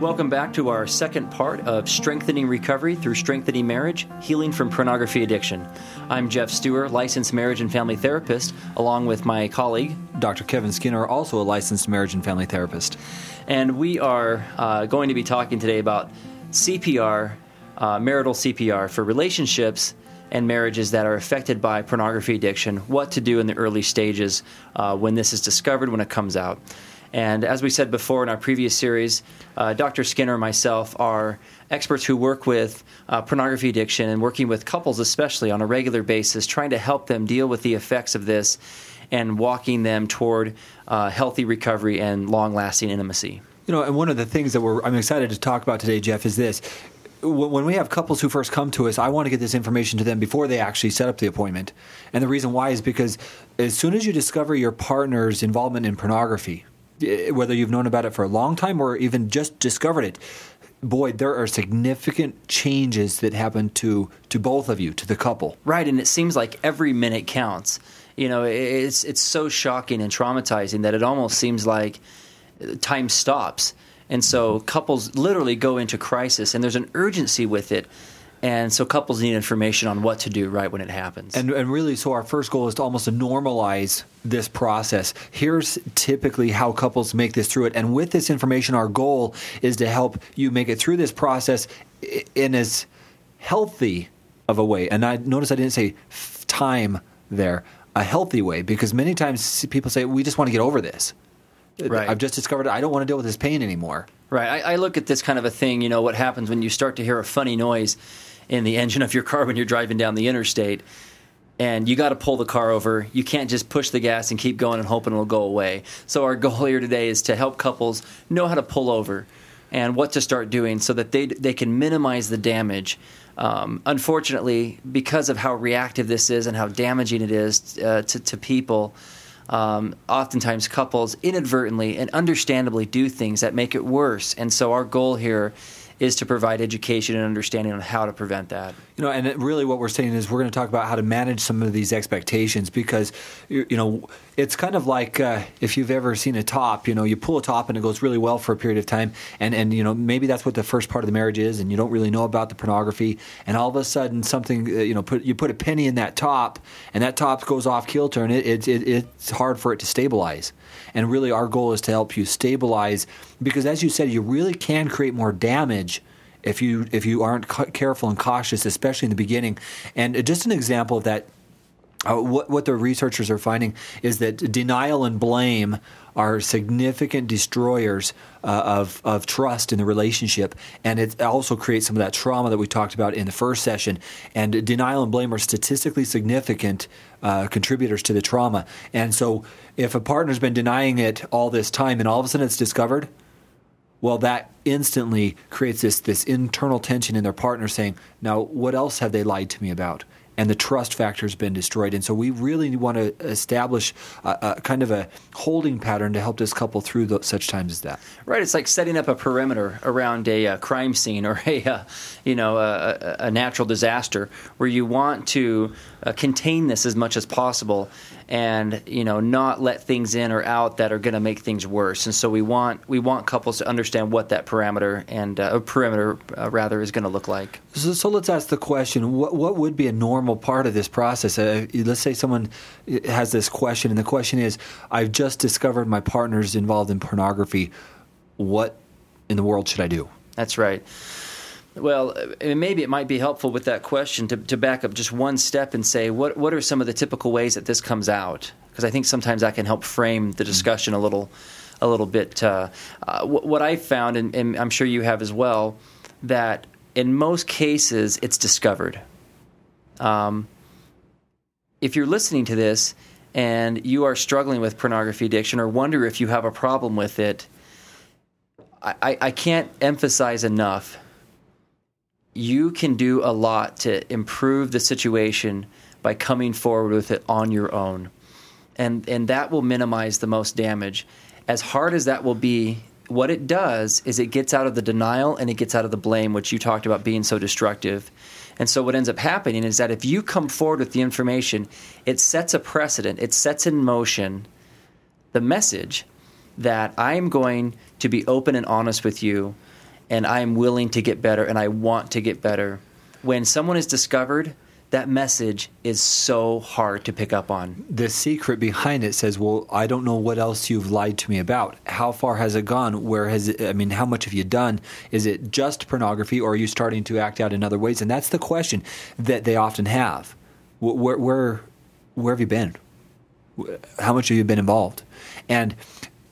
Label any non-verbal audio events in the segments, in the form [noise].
Welcome back to our second part of Strengthening Recovery through Strengthening Marriage Healing from Pornography Addiction. I'm Jeff Stewart, licensed marriage and family therapist, along with my colleague, Dr. Kevin Skinner, also a licensed marriage and family therapist. And we are uh, going to be talking today about CPR, uh, marital CPR, for relationships and marriages that are affected by pornography addiction, what to do in the early stages uh, when this is discovered, when it comes out. And as we said before in our previous series, uh, Dr. Skinner and myself are experts who work with uh, pornography addiction and working with couples, especially on a regular basis, trying to help them deal with the effects of this and walking them toward uh, healthy recovery and long lasting intimacy. You know, and one of the things that we're, I'm excited to talk about today, Jeff, is this when we have couples who first come to us, I want to get this information to them before they actually set up the appointment. And the reason why is because as soon as you discover your partner's involvement in pornography, Eh, whether you've known about it for a long time or even just discovered it, boy, there are significant changes that happen to to both of you, to the couple. Right, and it seems like every minute counts. You know, it's it's so shocking and traumatizing that it almost seems like eh, time stops. And so couples literally go into crisis and there's an urgency with it and so couples need information on what to do right when it happens. And, and really, so our first goal is to almost normalize this process. Here's typically how couples make this through it. And with this information, our goal is to help you make it through this process in as healthy of a way. And I notice I didn't say time there, a healthy way, because many times people say, we just want to get over this. Right. I've just discovered I don't want to deal with this pain anymore. Right. I, I look at this kind of a thing, you know, what happens when you start to hear a funny noise in the engine of your car when you're driving down the interstate and you got to pull the car over. You can't just push the gas and keep going and hoping it'll go away. So our goal here today is to help couples know how to pull over and what to start doing so that they they can minimize the damage. Um, unfortunately, because of how reactive this is and how damaging it is uh, to, to people, um, oftentimes couples inadvertently and understandably do things that make it worse. And so our goal here is to provide education and understanding on how to prevent that. You know, and really what we're saying is we're going to talk about how to manage some of these expectations because, you know, it's kind of like uh, if you've ever seen a top, you know, you pull a top and it goes really well for a period of time, and and you know maybe that's what the first part of the marriage is, and you don't really know about the pornography, and all of a sudden something, uh, you know, put you put a penny in that top, and that top goes off kilter, and it, it, it it's hard for it to stabilize. And really, our goal is to help you stabilize because, as you said, you really can create more damage if you if you aren't careful and cautious, especially in the beginning. And just an example of that uh, what, what the researchers are finding is that denial and blame are significant destroyers uh, of, of trust in the relationship. And it also creates some of that trauma that we talked about in the first session. And denial and blame are statistically significant uh, contributors to the trauma. And so if a partner's been denying it all this time and all of a sudden it's discovered, well, that instantly creates this, this internal tension in their partner saying, now, what else have they lied to me about? And the trust factor has been destroyed. And so we really want to establish a, a kind of a holding pattern to help this couple through the, such times as that. Right. It's like setting up a perimeter around a, a crime scene or a, uh, you know a, a, natural disaster where you want to uh, contain this as much as possible and you know not let things in or out that are going to make things worse. And so we want we want couples to understand what that parameter and uh, perimeter uh, rather is going to look like. So, so, let's ask the question: what what would be a normal part of this process? Uh, let's say someone has this question, and the question is, "I've just discovered my partner's involved in pornography. What in the world should I do?" That's right. Well, maybe it might be helpful with that question to, to back up just one step and say, what, what are some of the typical ways that this comes out? Because I think sometimes that can help frame the discussion a little, a little bit. Uh, uh, what I've found, and, and I'm sure you have as well, that in most cases it's discovered. Um, if you're listening to this and you are struggling with pornography addiction or wonder if you have a problem with it, I, I can't emphasize enough you can do a lot to improve the situation by coming forward with it on your own. And, and that will minimize the most damage. As hard as that will be, what it does is it gets out of the denial and it gets out of the blame, which you talked about being so destructive. And so, what ends up happening is that if you come forward with the information, it sets a precedent, it sets in motion the message that I am going to be open and honest with you and I am willing to get better and I want to get better. When someone is discovered, that message is so hard to pick up on. The secret behind it says, "Well, I don't know what else you've lied to me about. How far has it gone? Where has it? I mean, how much have you done? Is it just pornography, or are you starting to act out in other ways?" And that's the question that they often have. Where, where, where have you been? How much have you been involved? And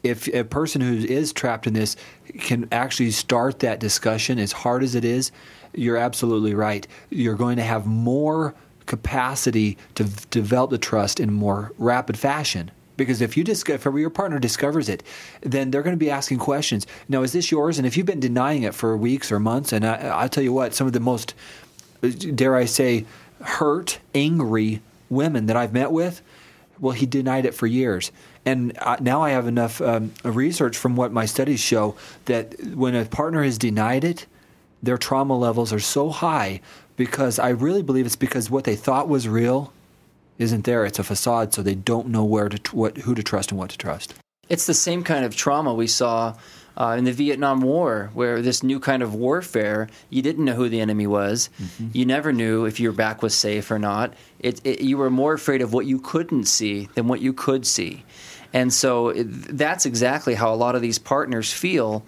if a person who is trapped in this can actually start that discussion, as hard as it is, you're absolutely right. You're going to have more capacity to v- develop the trust in more rapid fashion. Because if you discover, if your partner discovers it, then they're going to be asking questions. Now, is this yours? And if you've been denying it for weeks or months, and I, I'll tell you what, some of the most, dare I say, hurt, angry women that I've met with, well, he denied it for years. And now I have enough um, research from what my studies show that when a partner has denied it, their trauma levels are so high because I really believe it's because what they thought was real isn't there. It's a facade, so they don't know where to what who to trust and what to trust. It's the same kind of trauma we saw uh, in the Vietnam War, where this new kind of warfare, you didn't know who the enemy was. Mm-hmm. You never knew if your back was safe or not. It, it, you were more afraid of what you couldn't see than what you could see. And so that's exactly how a lot of these partners feel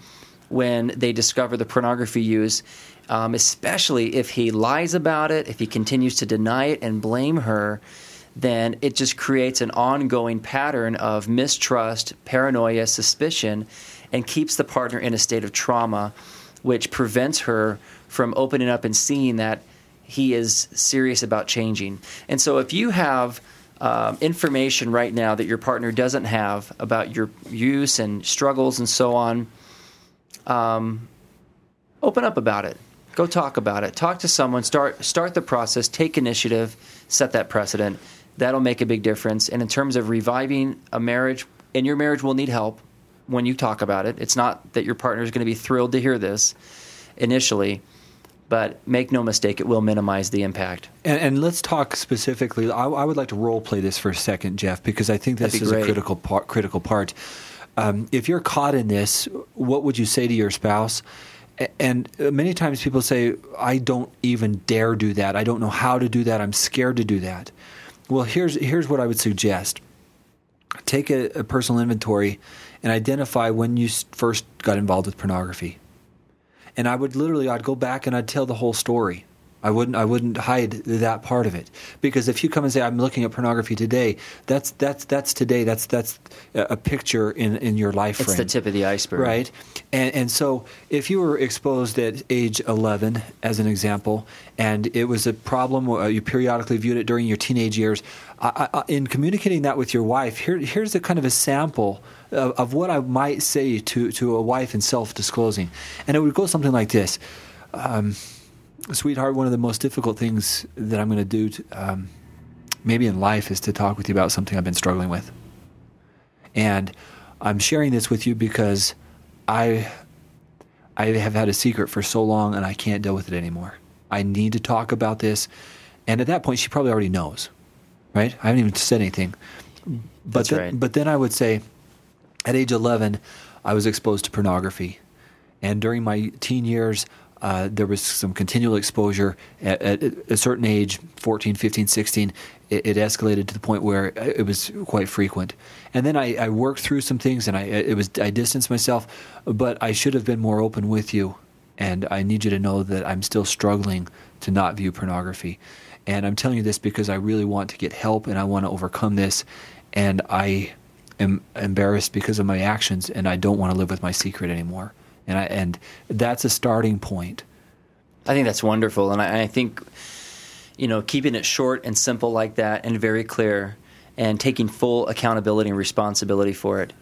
when they discover the pornography use, um, especially if he lies about it, if he continues to deny it and blame her, then it just creates an ongoing pattern of mistrust, paranoia, suspicion, and keeps the partner in a state of trauma, which prevents her from opening up and seeing that he is serious about changing. And so if you have um, information right now that your partner doesn't have about your use and struggles and so on, um, open up about it. Go talk about it. Talk to someone. Start start the process. Take initiative. Set that precedent. That'll make a big difference. And in terms of reviving a marriage, and your marriage will need help when you talk about it. It's not that your partner is going to be thrilled to hear this initially, but make no mistake, it will minimize the impact. And, and let's talk specifically. I, I, would like to role play this for a second, Jeff, because I think this is great. a critical part. Critical part. Um, if you're caught in this, what would you say to your spouse? And many times people say, I don't even dare do that. I don't know how to do that. I'm scared to do that. Well, here's, here's what I would suggest take a, a personal inventory and identify when you first got involved with pornography. And I would literally, I'd go back and I'd tell the whole story. I wouldn't I wouldn't hide that part of it because if you come and say I'm looking at pornography today, that's that's that's today. That's that's a picture in in your life. It's frame, the tip of the iceberg, right? And and so if you were exposed at age 11, as an example, and it was a problem, uh, you periodically viewed it during your teenage years. I, I, in communicating that with your wife, here here's a kind of a sample of, of what I might say to to a wife in self disclosing, and it would go something like this. Um, sweetheart, one of the most difficult things that I'm going to do, um, maybe in life, is to talk with you about something I've been struggling with. And I'm sharing this with you because I, I have had a secret for so long and I can't deal with it anymore. I need to talk about this. And at that point, she probably already knows, right? I haven't even said anything. But That's then, right. But then I would say, at age 11, I was exposed to pornography. And during my teen years, uh, there was some continual exposure. At, at, a certain age 14 15 16 it, it, escalated to the point where it was quite frequent. And then I, I, worked through some things and I it was I distanced myself but I should have been more open with you. And I need you to know that I'm still struggling to not view pornography. And I'm telling you this because I really want to get help and I want to overcome this. And I am embarrassed because of my actions and I don't want to live with my secret anymore and I, and that's a starting point. I think that's wonderful, and I, I think you know keeping it short and simple like that, and very clear, and taking full accountability and responsibility for it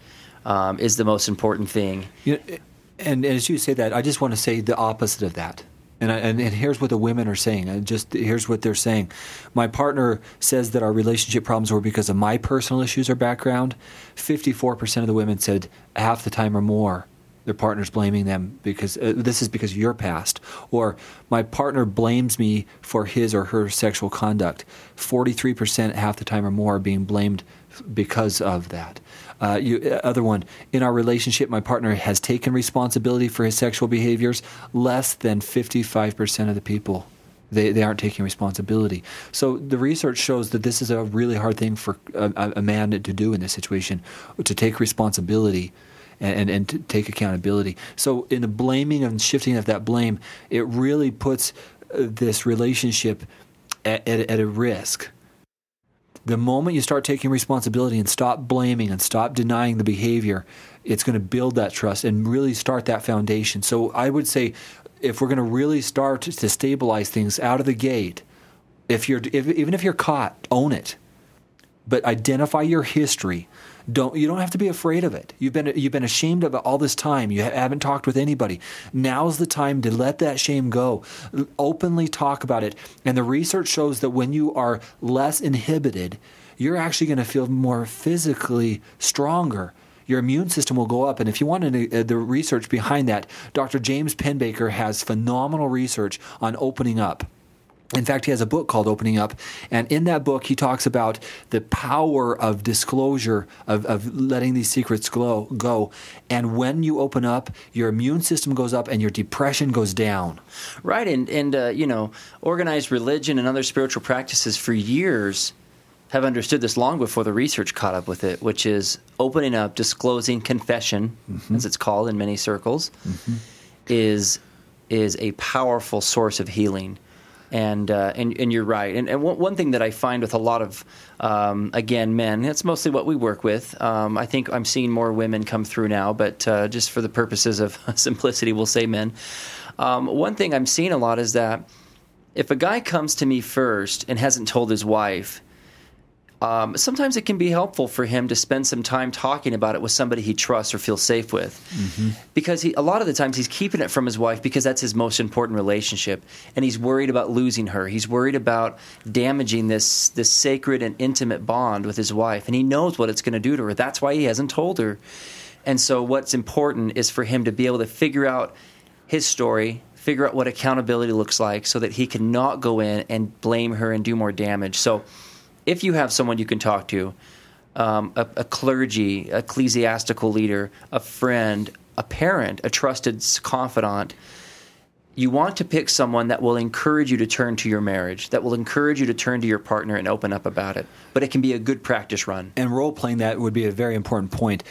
um, is the most important thing. You know, and, and as you say that, I just want to say the opposite of that. And, I, and, and, here's what the women are saying. And just here's what they're saying. My partner says that our relationship problems were because of my personal issues or background. 54% of the women said half the time or more their partner's blaming them because uh, this is because of your past or my partner blames me for his or her sexual conduct 43% half the time or more are being blamed because of that uh, you, uh, other one in our relationship my partner has taken responsibility for his sexual behaviors less than 55% of the people they, they aren't taking responsibility. So the research shows that this is a really hard thing for a, a man to do in this situation, to take responsibility and, and, and to take accountability. So in the blaming and shifting of that blame, it really puts uh, this relationship at, at, at a risk. The moment you start taking responsibility and stop blaming and stop denying the behavior, it's going to build that trust and really start that foundation. So I would say if we're going to really start to stabilize things out of the gate, if you're if, even if you're caught, own it. But identify your history. Don't you don't have to be afraid of it. You've been you've been ashamed of it all this time. You haven't talked with anybody. Now's the time to let that shame go. Openly talk about it. And the research shows that when you are less inhibited, you're actually going to feel more physically stronger your immune system will go up. And if you want to, uh, the research behind that, Dr. James Pennebaker has phenomenal research on opening up. In fact, he has a book called Opening Up. And in that book, he talks about the power of disclosure, of, of letting these secrets glow, go. And when you open up, your immune system goes up and your depression goes down. Right. And, and uh, you know, organized religion and other spiritual practices for years have understood this long before the research caught up with it, which is opening up, disclosing confession, mm-hmm. as it's called in many circles, mm-hmm. is is a powerful source of healing. And, uh, and and you're right. And, and one thing that I find with a lot of um, again men, it's mostly what we work with. Um, I think I'm seeing more women come through now, but uh, just for the purposes of [laughs] simplicity, we'll say men. Um, one thing I'm seeing a lot is that if a guy comes to me first and hasn't told his wife, um, sometimes it can be helpful for him to spend some time talking about it with somebody he trusts or feels safe with. Mm-hmm. Because he, a lot of the times he's keeping it from his wife because that's his most important relationship. And he's worried about losing her. He's worried about damaging this, this sacred and intimate bond with his wife. And he knows what it's going to do to her. That's why he hasn't told her. And so, what's important is for him to be able to figure out his story, figure out what accountability looks like so that he can not go in and blame her and do more damage. So, if you have someone you can talk to, um, a, a, clergy, ecclesiastical leader, a friend, a parent, a trusted confidant, you want to pick someone that will encourage you to turn to your marriage, that will encourage you to turn to your partner and open up about it. But it can be a good practice run. And role playing that would be a very important point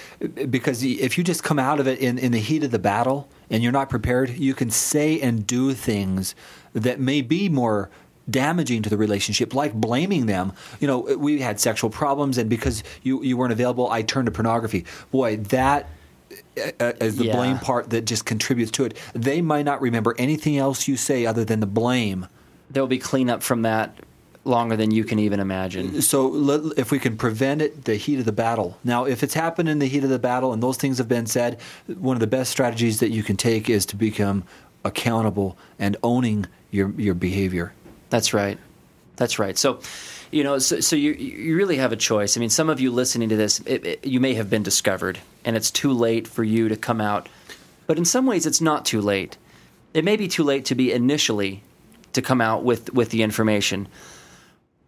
because if you just come out of it in, in the heat of the battle and you're not prepared, you can say and do things that may be more damaging to the relationship, like blaming them. You know, we had sexual problems, and because you, you weren't available, I turned to pornography. Boy, that uh, uh, the yeah. blame part that just contributes to it. They might not remember anything else you say other than the blame. There will be cleanup from that longer than you can even imagine. So, if we can prevent it, the heat of the battle. Now, if it's happened in the heat of the battle and those things have been said, one of the best strategies that you can take is to become accountable and owning your your behavior. That's right. That's right. So, you know, so, so, you you really have a choice. I mean, some of you listening to this, it, it, you may have been discovered, and it's too late for you to come out. But in some ways, it's not too late. It may be too late to be initially to come out with with the information.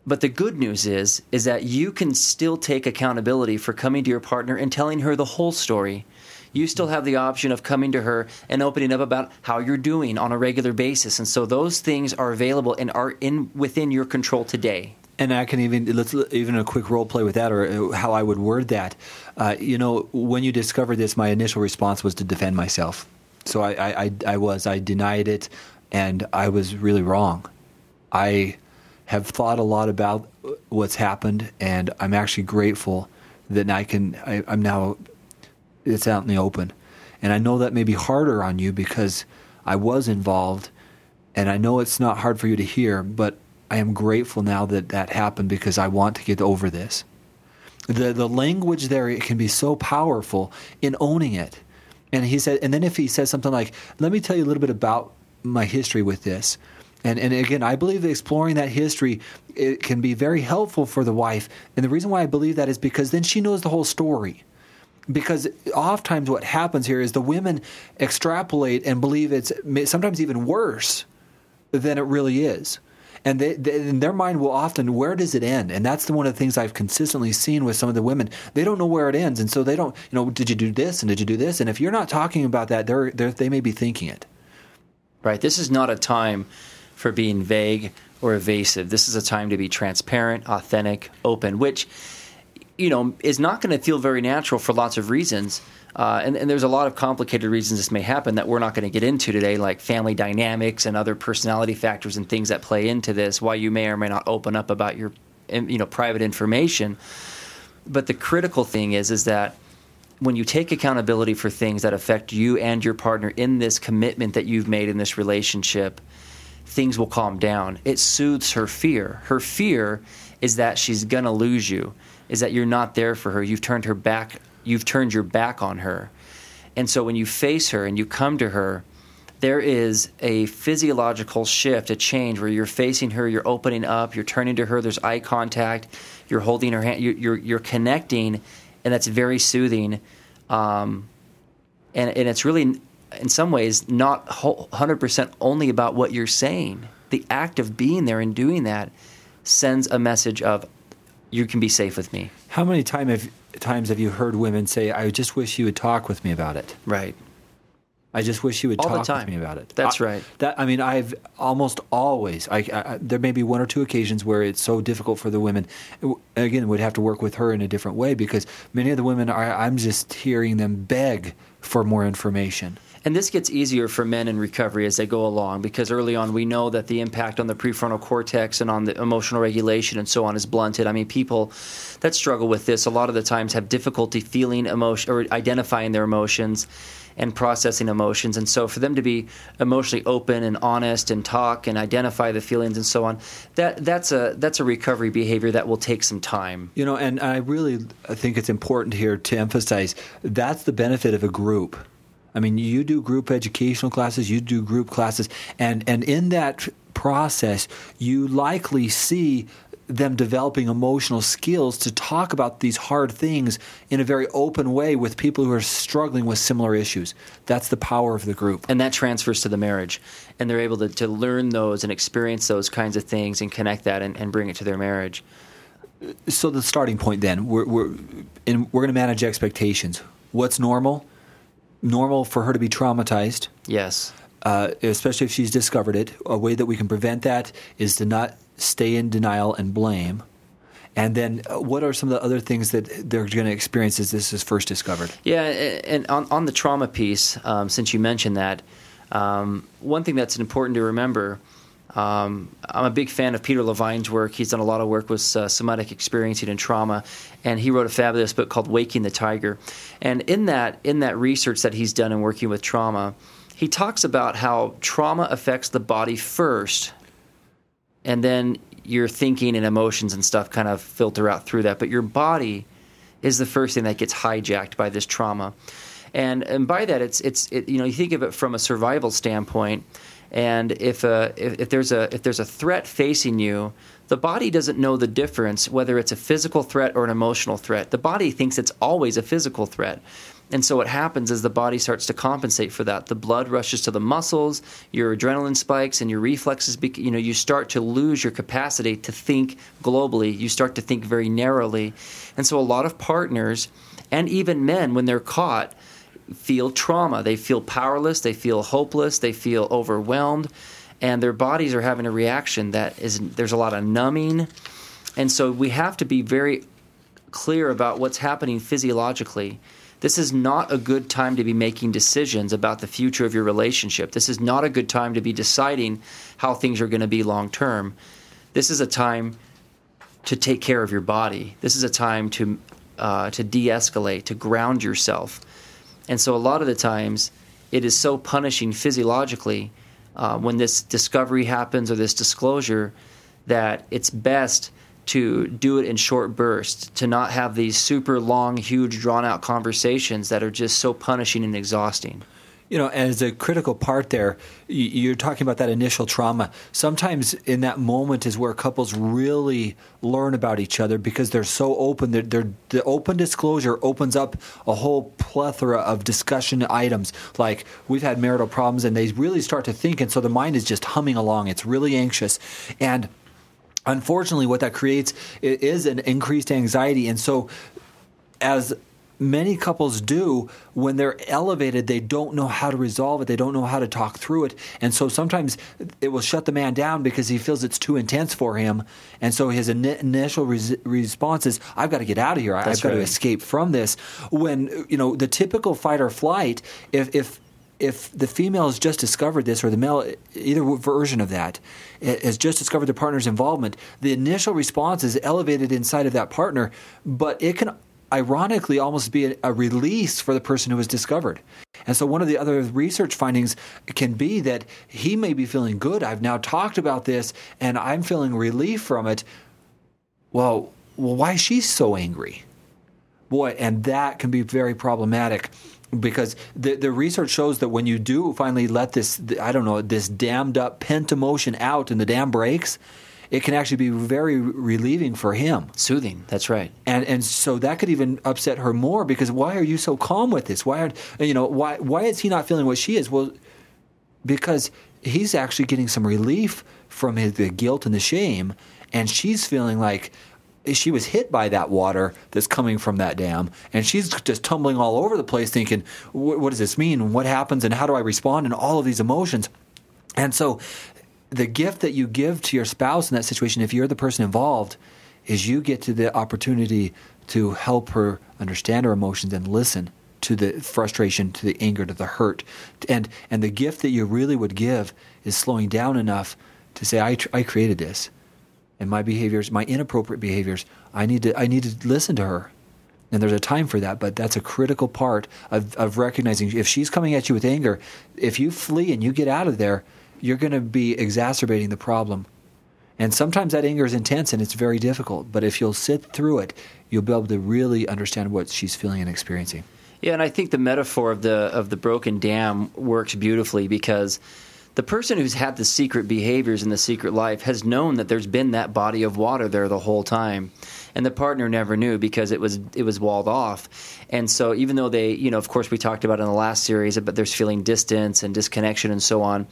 But the good news is is that you can still take accountability for coming to your partner and telling her the whole story you still have the option of coming to her and opening up about how you're doing on a regular basis. And so those things are available and are in within your control today. And I can even let's even a quick role play with that, or uh, how I would word that. Uh, you know, when you discovered this, my initial response was to defend myself. So I, I, I was I denied it, and I was really wrong. I have thought a lot about what's happened, and I'm actually grateful that I can. I, I'm now it's out in the open. And I know that may be harder on you because I was involved, and I know it's not hard for you to hear, but I am grateful now that that happened because I want to get over this. The the language there it can be so powerful in owning it. And he said, and then if he says something like, "Let me tell you a little bit about my history with this," and and again, I believe that exploring that history it can be very helpful for the wife. And the reason why I believe that is because then she knows the whole story because oftentimes what happens here is the women extrapolate and believe it's sometimes even worse than it really is. And they, they, in their mind will often, where does it end? And that's the, one of the things I've consistently seen with some of the women. They don't know where it ends, and so they don't. You know, did you do this and did you do this? And if you're not talking about that, they're, they're they may be thinking it. Right. This is not a time for being vague or evasive. This is a time to be transparent, authentic, open, which you know is not going to feel very natural for lots of reasons. Uh, and, and, there's a lot of complicated reasons this may happen that we're not going to get into today, like family dynamics and other personality factors and things that play into this. Why you may or may not open up about your, you know, private information. But the critical thing is, is that when you take accountability for things that affect you and your partner in this commitment that you've made in this relationship, things will calm down. It soothes her fear. Her fear is that she's going to lose you, is that you're not there for her. You've turned her back you've turned your back on her. And so when you face her and you come to her, there is a physiological shift, a change where you're facing her, you're opening up, you're turning to her, there's eye contact, you're holding her hand, you're, you're, connecting, and that's very soothing. Um, and, and it's really, in some ways, not 100% only about what you're saying. The act of being there and doing that sends a message of, you can be safe with me. How many time have, times have you heard women say, "I just wish you would talk with me about it"? Right. I just wish you would All talk with me about it. That's I, right. That I mean, I've almost always. I, I, there may be one or two occasions where it's so difficult for the women. Again, would have to work with her in a different way because many of the women are. I'm just hearing them beg for more information. And this gets easier for men in recovery as they go along because early on we know that the impact on the prefrontal cortex and on the emotional regulation and so on is blunted. I mean, people that struggle with this a lot of the times have difficulty feeling emotion or identifying their emotions and processing emotions. And so for them to be emotionally open and honest and talk and identify the feelings and so on, that that's a that's a recovery behavior that will take some time. You know, and I really think it's important here to emphasize that's the benefit of a group. I mean, you do group educational classes, you do group classes, and, and in that process, you likely see them developing emotional skills to talk about these hard things in a very open way with people who are struggling with similar issues. That's the power of the group. And that transfers to the marriage. And they're able to, to learn those and experience those kinds of things and connect that and, and bring it to their marriage. So, the starting point then, we're, we're, in, we're going to manage expectations. What's normal? Normal for her to be traumatized. Yes. Uh, especially if she's discovered it. A way that we can prevent that is to not stay in denial and blame. And then, uh, what are some of the other things that they're going to experience as this is first discovered? Yeah, and on, on the trauma piece, um, since you mentioned that, um, one thing that's important to remember um, I'm a big fan of Peter Levine's work. He's done a lot of work with uh, somatic experiencing and trauma, and he wrote a fabulous book called "Waking the Tiger." And in that, in that research that he's done in working with trauma, he talks about how trauma affects the body first, and then your thinking and emotions and stuff kind of filter out through that. But your body is the first thing that gets hijacked by this trauma, and and by that, it's it's it, you know you think of it from a survival standpoint and if, a, if, if, there's a, if there's a threat facing you, the body doesn't know the difference whether it's a physical threat or an emotional threat. The body thinks it's always a physical threat. And so what happens is the body starts to compensate for that. The blood rushes to the muscles, your adrenaline spikes, and your reflexes. You know, you start to lose your capacity to think globally. You start to think very narrowly, and so a lot of partners, and even men, when they're caught, feel trauma. They feel powerless, they feel hopeless, they feel overwhelmed, and their bodies are having a reaction that is there's a lot of numbing. And so we have to be very clear about what's happening physiologically. This is not a good time to be making decisions about the future of your relationship. This is not a good time to be deciding how things are going to be long term. This is a time to take care of your body. This is a time to uh, to de-escalate, to ground yourself. And so a lot of the times, it is so punishing physiologically uh, when this discovery happens or this disclosure that it's best to do it in short bursts, to not have these super long, huge, drawn out conversations that are just so punishing and exhausting. You know, as a critical part there, you're talking about that initial trauma. Sometimes in that moment is where couples really learn about each other because they're so open. They're, they're, the open disclosure opens up a whole plethora of discussion items. Like we've had marital problems, and they really start to think, and so the mind is just humming along. It's really anxious, and unfortunately, what that creates is an increased anxiety, and so as many couples do when they're elevated they don't know how to resolve it they don't know how to talk through it. And so sometimes it will shut the man down because he feels it's too intense for him. And so his in- initial res- response is i've got to get out of here. That's i've got right. to escape from this. When you know the typical fight or flight if if if the female has just discovered this or the male either version of that has just discovered the partner's involvement the initial response is elevated inside of that partner but it can ironically almost be a, a, release for the person who was discovered. And so one of the other research findings can be that he may be feeling good. I've now talked about this and I'm feeling relief from it. Well, well why is she so angry? Boy, and that can be very problematic because the the research shows that when you do finally let this I don't know this dammed up pent emotion out and the dam breaks, it can actually be very relieving for him. Soothing. That's right. And and so that could even upset her more because why are you so calm with this? Why are you know why why is he not feeling what she is? Well, because he's actually getting some relief from his, the guilt and the shame, and she's feeling like she was hit by that water that's coming from that dam, and she's just tumbling all over the place, thinking, "What does this mean? What happens? And how do I respond?" And all of these emotions. And so the gift that you give to your spouse in that situation, if you're the person involved, is you get to the opportunity to help her understand her emotions and listen to the frustration, to the anger, to the hurt. And, and the gift that you really would give is slowing down enough to say, I, I created this. And my behaviors, my inappropriate behaviors, I need to, I need to listen to her. And there's a time for that, but that's a critical part of, of recognizing if she's coming at you with anger, if you flee and you get out of there, you're going to be exacerbating the problem. And sometimes that anger is intense and it's very difficult, but if you'll sit through it, you'll be able to really understand what she's feeling and experiencing. Yeah, and I think the metaphor of the of the broken dam works beautifully because the person who's had the secret behaviors in the secret life has known that there's been that body of water there the whole time and the partner never knew because it was it was walled off and so even though they you know of course we talked about in the last series but there's feeling distance and disconnection and so on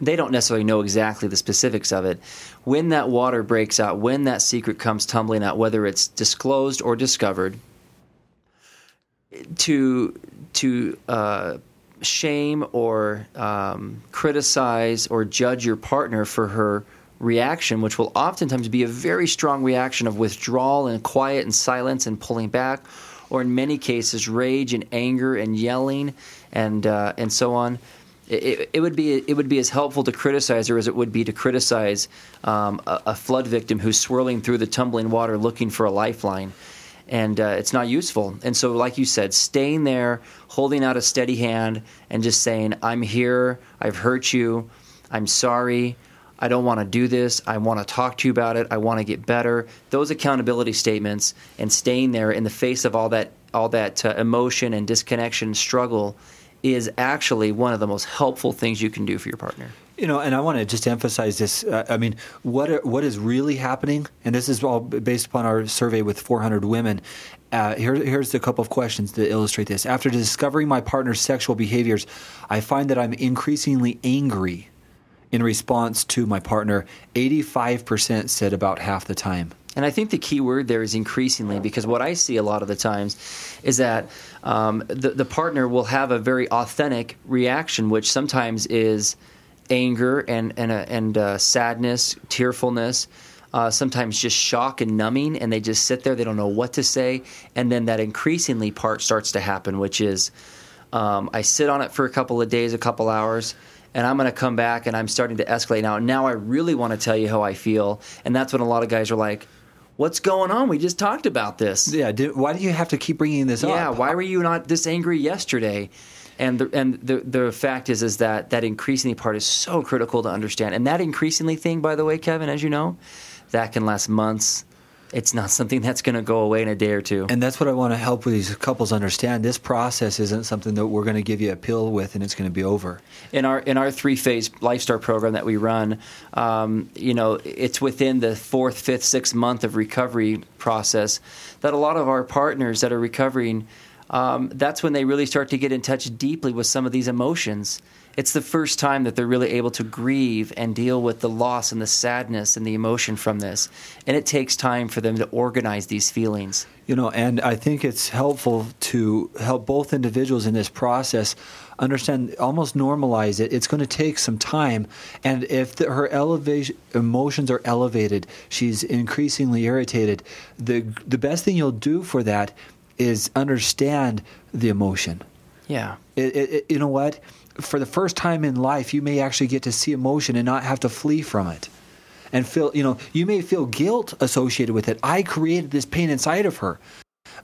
they don't necessarily know exactly the specifics of it. When that water breaks out, when that secret comes tumbling out, whether it's disclosed or discovered, to to uh, shame or um, criticize or judge your partner for her reaction, which will oftentimes be a very strong reaction of withdrawal and quiet and silence and pulling back, or in many cases rage and anger and yelling and uh, and so on it, it, would be it would be as helpful to criticize her as it would be to criticize um, a, a, flood victim who's swirling through the tumbling water looking for a lifeline, and uh, it's not useful. And so, like you said, staying there, holding out a steady hand, and just saying, "I'm here. I've hurt you. I'm sorry." I don't want to do this. I want to talk to you about it. I want to get better. Those accountability statements and staying there in the face of all that all that uh, emotion and disconnection struggle is actually one of the most helpful things you can do for your partner. You know, and I want to just emphasize this. Uh, I mean, what are, what is really happening? And this is all based upon our survey with 400 women. Uh, here, here's a couple of questions to illustrate this. After discovering my partner's sexual behaviors, I find that I'm increasingly angry in response to my partner. 85% said about half the time. And I think the key word there is increasingly because what I see a lot of the times is that um, the, the partner will have a very authentic reaction, which sometimes is anger and, and, uh, and uh, sadness, tearfulness. Uh, sometimes just shock and numbing, and they just sit there. They don't know what to say, and then that increasingly part starts to happen, which is um, I sit on it for a couple of days, a couple hours, and I'm going to come back, and I'm starting to escalate now. Now I really want to tell you how I feel, and that's when a lot of guys are like, what's going on? We just talked about this. Yeah. Do, why do you have to keep bringing this yeah, up? Yeah. Why were you not this angry yesterday? And the, and the the fact is is that that increasingly part is so critical to understand. And that increasingly thing, by the way, Kevin, as you know, that can last months. It's not something that's going to go away in a day or two. And that's what I want to help with these couples understand. This process isn't something that we're going to give you a pill with and it's going to be over. In our in our three phase lifestyle program that we run, um, you know, it's within the fourth, fifth, sixth month of recovery process that a lot of our partners that are recovering. Um, that's when they really start to get in touch deeply with some of these emotions it's the first time that they're really able to grieve and deal with the loss and the sadness and the emotion from this. And it takes time for them to organize these feelings. You know, and I think it's helpful to help both individuals in this process understand, almost normalize it. It's going to take some time. And if the, her elevation, emotions are elevated, she's increasingly irritated, the, the best thing you'll do for that is understand the emotion. Yeah. It, it, you know what? For the first time in life, you may actually get to see emotion and not have to flee from it. And feel, you know, you may feel guilt associated with it. I created this pain inside of her.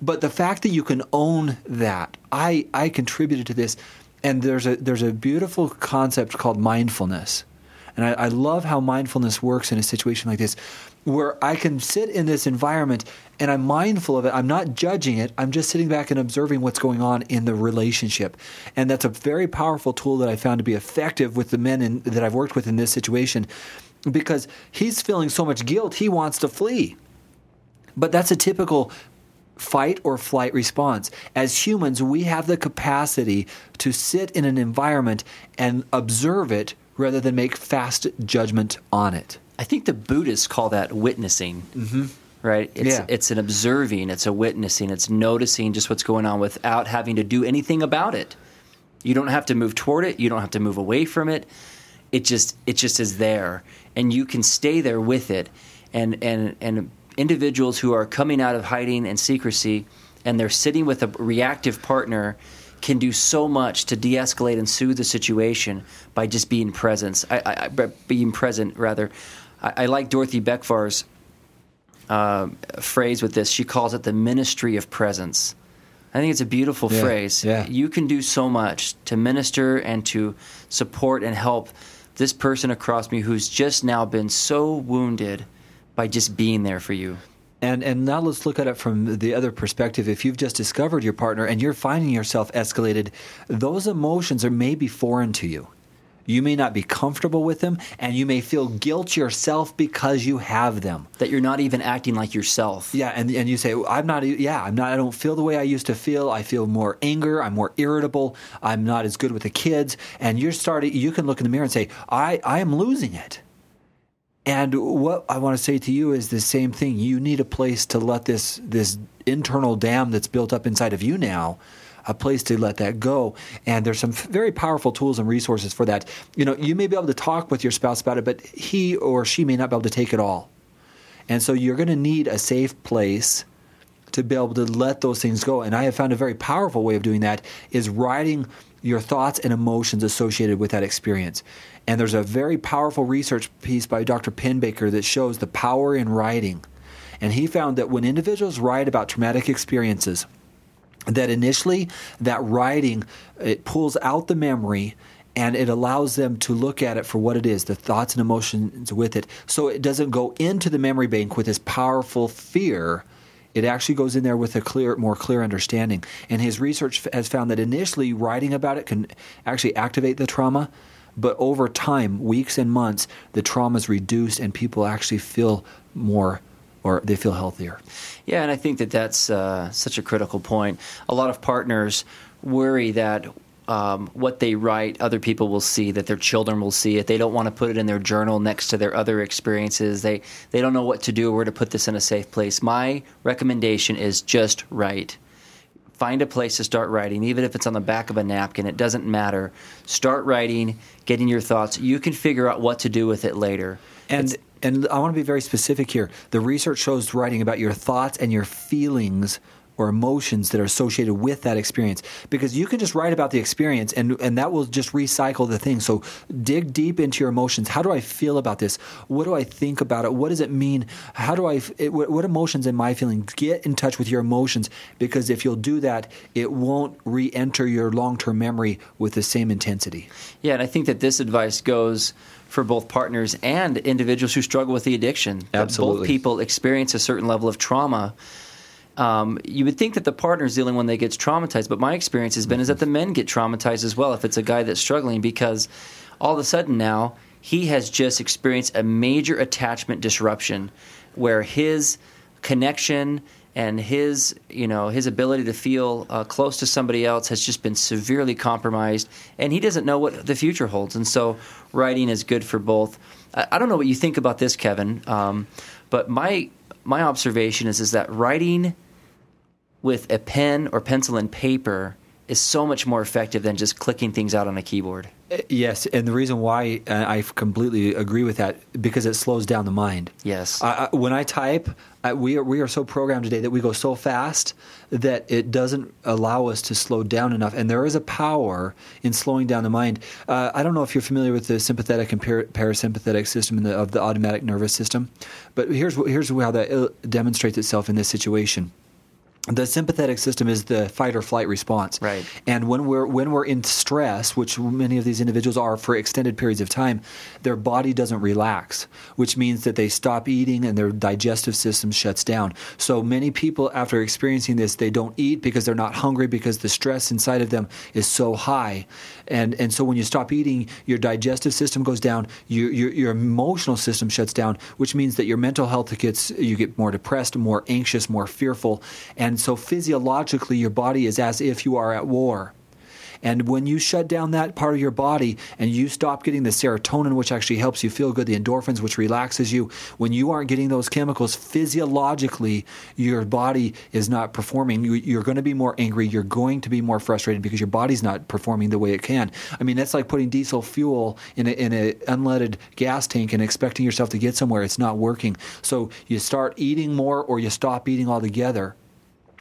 But the fact that you can own that, I, I contributed to this. And there's a, there's a beautiful concept called mindfulness. And I, I love how mindfulness works in a situation like this where I can sit in this environment and I'm mindful of it. I'm not judging it. I'm just sitting back and observing what's going on in the relationship. And that's a very powerful tool that I found to be effective with the men in, that I've worked with in this situation because he's feeling so much guilt, he wants to flee. But that's a typical fight or flight response. As humans, we have the capacity to sit in an environment and observe it rather than make fast judgment on it. I think the Buddhists call that witnessing. Mm-hmm. Right? It's, yeah. it's an observing, it's a witnessing, it's noticing just what's going on without having to do anything about it. You don't have to move toward it, you don't have to move away from it. It just it just is there and you can stay there with it. And and and individuals who are coming out of hiding and secrecy and they're sitting with a reactive partner can do so much to de-escalate and soothe the situation by just being present. I, I, being present, rather. I, I like Dorothy Becvar's uh, phrase with this. She calls it the ministry of presence. I think it's a beautiful yeah, phrase. Yeah. You can do so much to minister and to support and help this person across me who's just now been so wounded by just being there for you. And and now let's look at it from the other perspective. If you've just discovered your partner and you're finding yourself escalated, those emotions are maybe foreign to you. You may not be comfortable with them, and you may feel guilt yourself because you have them. That you're not even acting like yourself. Yeah, and and you say, I'm not. Yeah, I'm not. I don't feel the way I used to feel. I feel more anger. I'm more irritable. I'm not as good with the kids. And you're starting. You can look in the mirror and say, I I am losing it. And what I want to say to you is the same thing. You need a place to let this this internal dam that's built up inside of you now a place to let that go. And there's some very powerful tools and resources for that. You know, you may be able to talk with your spouse about it, but he or she may not be able to take it all. And so you're going to need a safe place to be able to let those things go. And I have found a very powerful way of doing that is writing your thoughts and emotions associated with that experience. And there's a very powerful research piece by Dr. Pennebaker that shows the power in writing. And he found that when individuals write about traumatic experiences, that initially that writing it pulls out the memory and it allows them to look at it for what it is the thoughts and emotions with it. So it doesn't go into the memory bank with this powerful fear. It actually goes in there with a clear more clear understanding. And his research has found that initially writing about it can actually activate the trauma but over time weeks and months the trauma is reduced and people actually feel more or they feel healthier. Yeah, and I think that that's uh, such a critical point. A lot of partners worry that um, what they write, other people will see, that their children will see it. They don't want to put it in their journal next to their other experiences. They they don't know what to do or where to put this in a safe place. My recommendation is just write. Find a place to start writing, even if it's on the back of a napkin. It doesn't matter. Start writing, getting your thoughts. You can figure out what to do with it later. And it's, and I want to be very specific here. The research shows writing about your thoughts and your feelings or emotions that are associated with that experience. Because you can just write about the experience and, and that will just recycle the thing. So dig deep into your emotions. How do I feel about this? What do I think about it? What does it mean? How do I, it, what, what emotions am I feeling? Get in touch with your emotions because if you'll do that, it won't re enter your long term memory with the same intensity. Yeah, and I think that this advice goes for both partners and individuals who struggle with the addiction. Absolutely. Both people experience a certain level of trauma. Um, you would think that the partner is the only one that gets traumatized, but my experience has been is that the men get traumatized as well if it's a guy that's struggling because all of a sudden now he has just experienced a major attachment disruption where his connection and his you know his ability to feel uh, close to somebody else has just been severely compromised and he doesn't know what the future holds. And so writing is good for both. I, I don't know what you think about this kevin um, but my my observation is is that writing with a pen or pencil and paper is so much more effective than just clicking things out on a keyboard Yes, and the reason why uh, I completely agree with that because it slows down the mind. Yes. I, I, when I type, I, we are we are so programmed today that we go so fast that it doesn't allow us to slow down enough. And there is a power in slowing down the mind. Uh, I don't know if you're familiar with the sympathetic and par- parasympathetic system the, of the automatic nervous system, but here's here's how that demonstrates itself in this situation the sympathetic system is the fight or flight response. Right. And when we're when we're in stress, which many of these individuals are for extended periods of time, their body doesn't relax, which means that they stop eating and their digestive system shuts down. So many people after experiencing this, they don't eat because they're not hungry because the stress inside of them is so high. And and so when you stop eating, your digestive system goes down, your your, your emotional system shuts down, which means that your mental health gets you get more depressed, more anxious, more fearful, and so physiologically, your body is as if you are at war. And when you shut down that part of your body and you stop getting the serotonin, which actually helps you feel good, the endorphins, which relaxes you, when you aren't getting those chemicals, physiologically, your body is not performing. You, are going to be more angry. You're going to be more frustrated because your body's not performing the way it can. I mean, that's like putting diesel fuel in an in a unleaded gas tank and expecting yourself to get somewhere. It's not working. So you start eating more or you stop eating altogether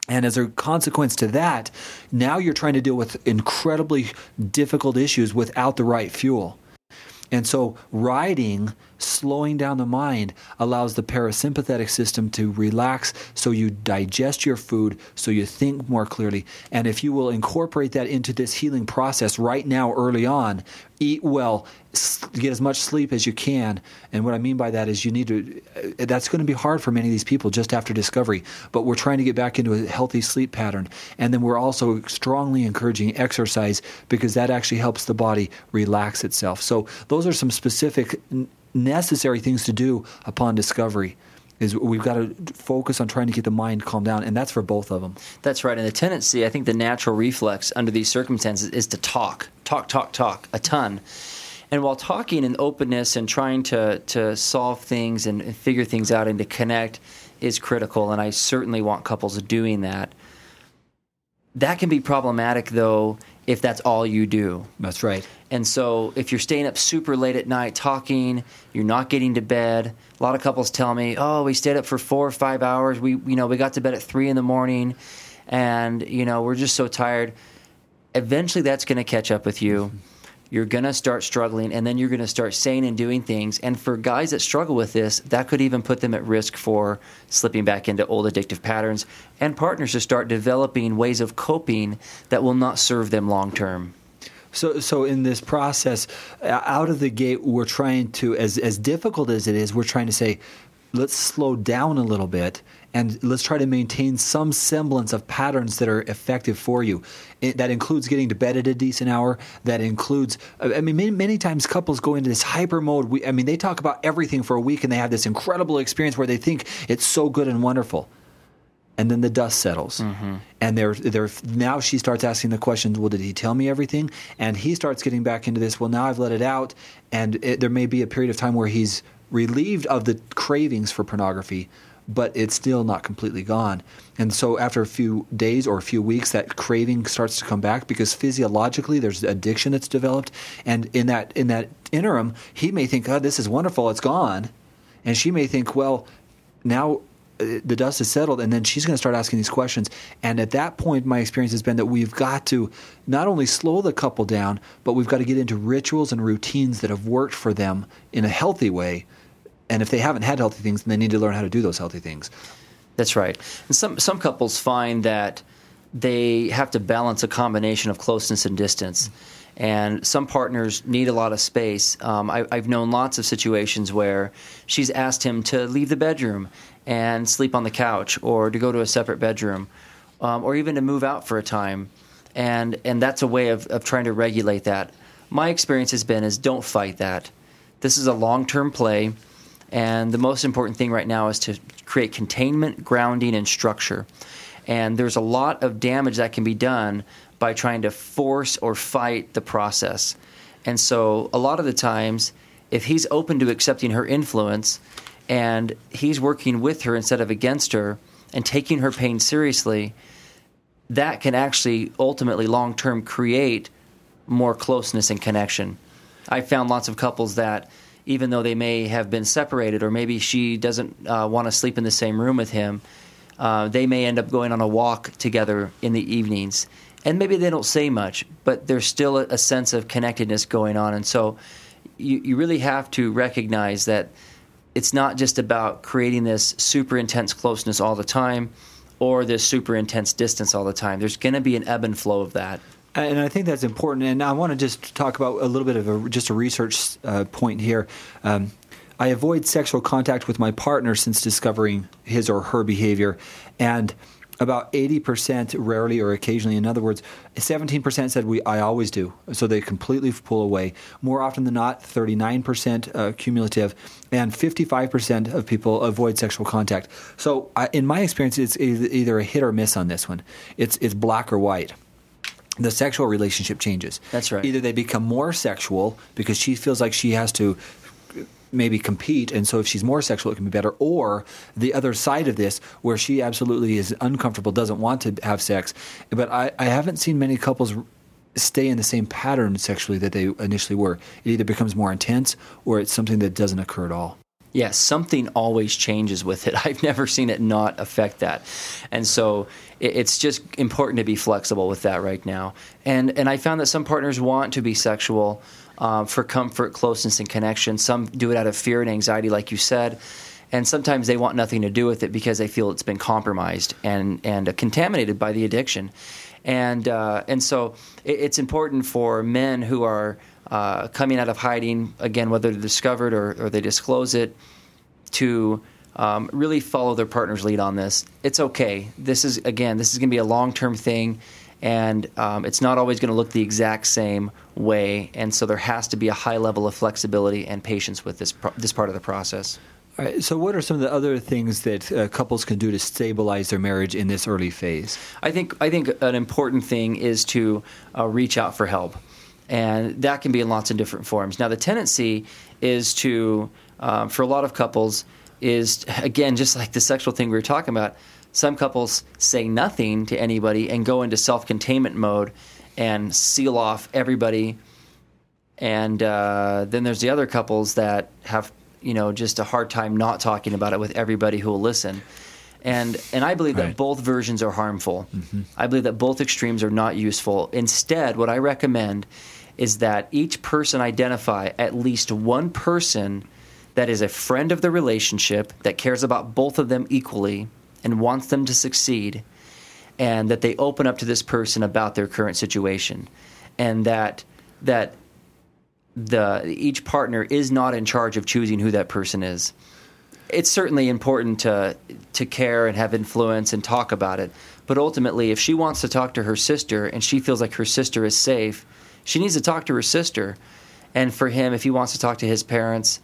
and as a consequence to that, now you're trying to deal with incredibly difficult issues without the right fuel. And so, writing, slowing down the mind, allows the parasympathetic system to relax so you digest your food, so you think more clearly. And if you will incorporate that into this healing process right now, early on, eat well, get as much sleep as you can. And what I mean by that is you need to, uh, that's going to be hard for many of these people just after discovery, but we're trying to get back into a healthy sleep pattern. And then we're also strongly encouraging exercise because that actually helps the body relax itself. So those are some specific necessary things to do upon discovery is we've got to focus on trying to get the mind calmed down, and that's for both of them. That's right. And the tendency, I think, the natural reflex under these circumstances is to talk, talk, talk, talk a ton. And while talking in openness and trying to to solve things and, and figure things out and to connect is critical, and I certainly want couples doing that. That can be problematic, though, if that's all you do. That's right. And so if you're staying up super late at night talking, you're not getting to bed. A lot of couples tell me, "Oh, we stayed up for 4 or 5 hours. We you know, we got to bed at 3 in the morning and you know, we're just so tired." Eventually that's going to catch up with you. Mm-hmm you're going to start struggling and then you're going to start saying and doing things. And for guys that struggle with this that could even put them at risk for slipping back into old addictive patterns. And partners to start developing ways of coping that will not serve them long term. So, so in this process, uh, out of the gate, we're trying to, as as difficult as it is, we're trying to say, let's slow down a little bit and let's try to maintain some semblance of patterns that are effective for you. It, that includes getting to bed at a decent hour. That includes, I mean, many, many times couples go into this hyper mode. We, I mean, they talk about everything for a week and they have this incredible experience where they think it's so good and wonderful. And then the dust settles, mm-hmm. and they're, they're now she starts asking the questions. Well, did he tell me everything? And he starts getting back into this. Well, now I've let it out, and it, there may be a period of time where he's relieved of the cravings for pornography, but it's still not completely gone. And so after a few days or a few weeks, that craving starts to come back because physiologically there's addiction that's developed. And in that in that interim, he may think, "Oh, this is wonderful, it's gone," and she may think, "Well, now uh, the dust has settled, and then she's going to start asking these questions. And at that point, my experience has been that we've got to not only slow the couple down, but we've got to get into rituals and routines that have worked for them in a healthy way. And if they haven't had healthy things, then they need to learn how to do those healthy things. That's right. And some some couples find that they have to balance a combination of closeness and distance. And some partners need a lot of space. Um, I, I've known lots of situations where she's asked him to leave the bedroom and sleep on the couch, or to go to a separate bedroom, um, or even to move out for a time. And and that's a way of, of trying to regulate that. My experience has been is don't fight that. This is a long term play, and the most important thing right now is to create containment, grounding, and structure. And there's a lot of damage that can be done by trying to force or fight the process. And so, a lot of the times, if he's open to accepting her influence and he's working with her instead of against her and taking her pain seriously, that can actually ultimately long term create more closeness and connection. I found lots of couples that, even though they may have been separated, or maybe she doesn't uh, want to sleep in the same room with him, uh, they may end up going on a walk together in the evenings. And maybe they don't say much, but there's still a, a sense of connectedness going on. And so you, you really have to recognize that it's not just about creating this super intense closeness all the time or this super intense distance all the time. There's going to be an ebb and flow of that. And I think that's important. And I want to just talk about a little bit of a, just a research uh, point here. Um, I avoid sexual contact with my partner since discovering his or her behavior. And about 80% rarely or occasionally in other words 17% said we i always do so they completely pull away more often than not 39% uh, cumulative and 55% of people avoid sexual contact so I, in my experience it's either a hit or miss on this one it's it's black or white the sexual relationship changes. That's right. Either they become more sexual because she feels like she has to maybe compete, and so if she's more sexual, it can be better. Or the other side of this, where she absolutely is uncomfortable, doesn't want to have sex. But I, I haven't seen many couples stay in the same pattern sexually that they initially were. It either becomes more intense or it's something that doesn't occur at all. Yes, something always changes with it. [laughs] I've never seen it not affect that, and so it's just important to be flexible with that right now. And and I found that some partners want to be sexual um, for comfort, closeness, and connection. Some do it out of fear and anxiety, like you said. And sometimes they want nothing to do with it because they feel it's been compromised and, and uh, contaminated by the addiction. And, uh, and so it, it's important for men who are uh, coming out of hiding, again, whether they're discovered or, or they disclose it, to um, really follow their partner's lead on this. It's okay. This is, again, this is going to be a long term thing and um, it's not always going to look the exact same way. And so there has to be a high level of flexibility and patience with this pro- this part of the process. All right, so, what are some of the other things that uh, couples can do to stabilize their marriage in this early phase? I think I think an important thing is to uh, reach out for help, and that can be in lots of different forms. Now, the tendency is to, um, for a lot of couples, is again just like the sexual thing we were talking about some couples say nothing to anybody and go into self containment mode and seal off everybody. And uh, then there's the other couples that have, you know, just a hard time not talking about it with everybody who will listen. And and I believe right. that both versions are harmful. Mm-hmm. I believe that both extremes are not useful. Instead, what I recommend is that each person identify at least one person that is a friend of the relationship that cares about both of them equally and wants them to succeed, and that they open up to this person about their current situation, and that that the each partner is not in charge of choosing who that person is. It's certainly important to to care and have influence and talk about it, but ultimately, if she wants to talk to her sister and she feels like her sister is safe, she needs to talk to her sister. And for him, if he wants to talk to his parents,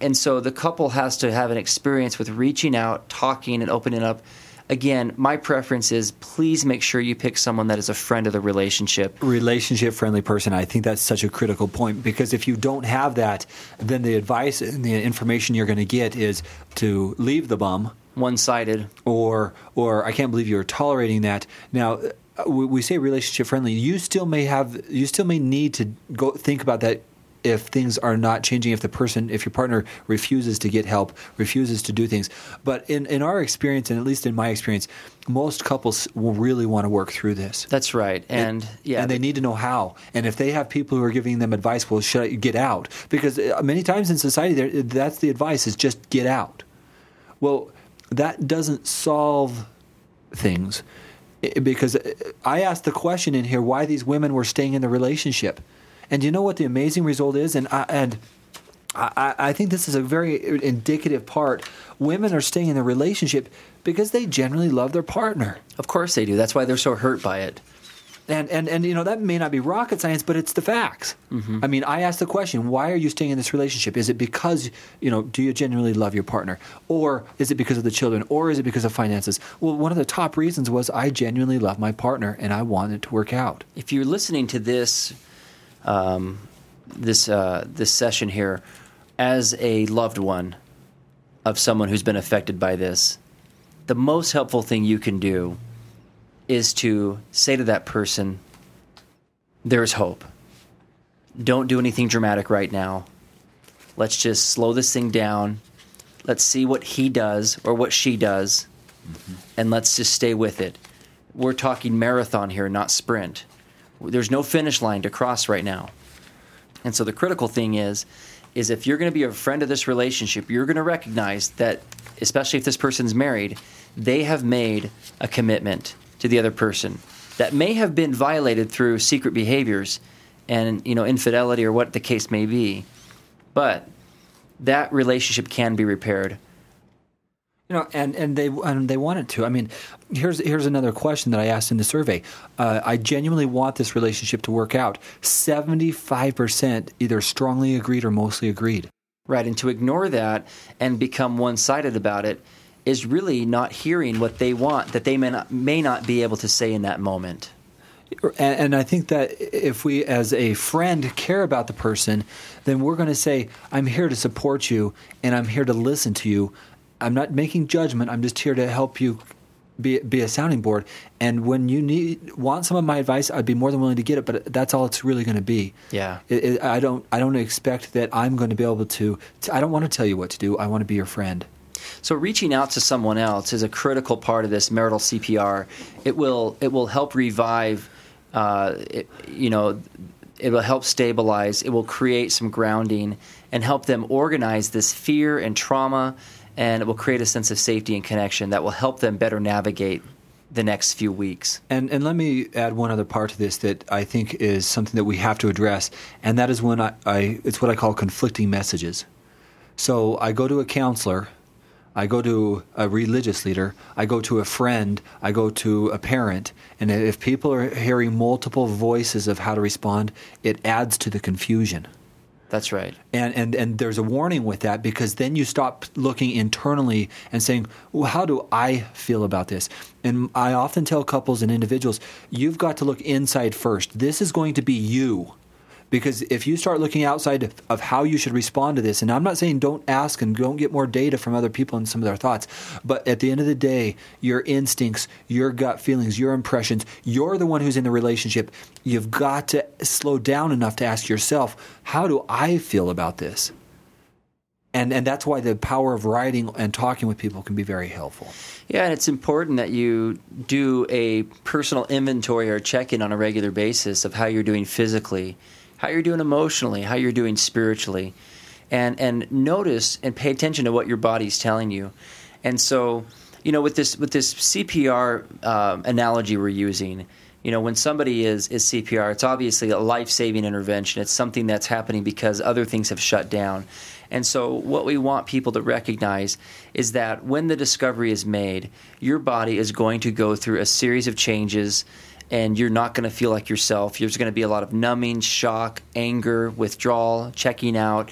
and so the couple has to have an experience with reaching out, talking, and opening up. Again, my preference is please make sure you pick someone that is a friend of the relationship. Relationship friendly person. I think that's such a critical point because if you don't have that, then the advice and the information you're going to get is to leave the bum. One sided. Or, or I can't believe you're tolerating that. Now, we say relationship friendly. You still may have, you still may need to go think about that if things are not changing, if the person, if your partner refuses to get help, refuses to do things. But in, in our experience, and at least in my experience, most couples will really want to work through this. That's right, and, and yeah, and they need to know how. And if they have people who are giving them advice, well, should I get out? Because uh, many times in society, that's the advice: is just get out. Well, that doesn't solve things because uh, I asked the question in here why these women were staying in the relationship, and you know what the amazing result is, and I, and I, I think this is a very indicative part. Women are staying in the relationship because they generally love their partner. Of course they do. That's why they're so hurt by it. And, and, and you know, that may not be rocket science, but it's the facts. Mm-hmm. I mean, I asked the question, why are you staying in this relationship? Is it because, you know, do you genuinely love your partner? Or is it because of the children? Or is it because of finances? Well, one of the top reasons was I genuinely love my partner and I want it to work out. If you're listening to this, um, this, uh, this session here as a loved one of someone who's been affected by this, the most helpful thing you can do is to say to that person, there's hope. Don't do anything dramatic right now. Let's just slow this thing down. Let's see what he does or what she does, mm-hmm. and let's just stay with it. We're talking marathon here, not sprint. There's no finish line to cross right now. And so the critical thing is is if you're going to be a friend of this relationship, you're going to recognize that especially if this person's married, they have made a commitment to the other person that may have been violated through secret behaviors and you know infidelity or what the case may be. But that relationship can be repaired. You know and and they and they want it to. I mean here's here's another question that i asked in the survey. Uh, i genuinely want this relationship to work out. 75% either strongly agreed or mostly agreed. Right and to ignore that and become one-sided about it is really not hearing what they want that they may not, may not be able to say in that moment. And, and, I think that if we, as a friend, care about the person, then we're going to say, I'm here to support you and I'm here to listen to you. I'm not making judgment, I'm just here to help you be, be a sounding board. And when you need want some of my advice, I'd be more than willing to get it. But that's all it's really going to be. Yeah. It, it, I don't I don't expect that I'm going to be able to, to. I don't want to tell you what to do. I want to be your friend. So reaching out to someone else is a critical part of this marital CPR. It will it will help revive. Uh, it, you know, it will help stabilize. It will create some grounding and help them organize this fear and trauma, and it will create a sense of safety and connection that will help them better navigate the next few weeks. And and let me add one other part to this that I think is something that we have to address, and that is when I, I it's what I call conflicting messages. So I go to a counselor I go to a religious leader, I go to a friend, I go to a parent, and if people are hearing multiple voices of how to respond, it adds to the confusion. That's right. And, and and there's a warning with that because then you stop looking internally and saying, well, how do I feel about this? And I often tell couples and individuals, you've got to look inside first. This is going to be you. Because if you start looking outside of, of, how you should respond to this, and I'm not saying don't ask and don't get more data from other people and some of their thoughts, but at the end of the day, your instincts, your gut feelings, your impressions, you're the one who's in the relationship. You've got to slow down enough to ask yourself, how do I feel about this? And, and that's why the power of writing and talking with people can be very helpful. Yeah, and it's important that you do a personal inventory or check in on a regular basis of how you're doing physically how you're doing emotionally, how you're doing spiritually, and and notice and pay attention to what your body's telling you. And so, you know, with this with this CPR um, analogy we're using, you know, when somebody is is CPR, it's obviously a life saving intervention. It's something that's happening because other things have shut down. And so, what we want people to recognize is that when the discovery is made, your body is going to go through a series of changes and you're not going to feel like yourself. There's going to be a lot of numbing, shock, anger, withdrawal, checking out.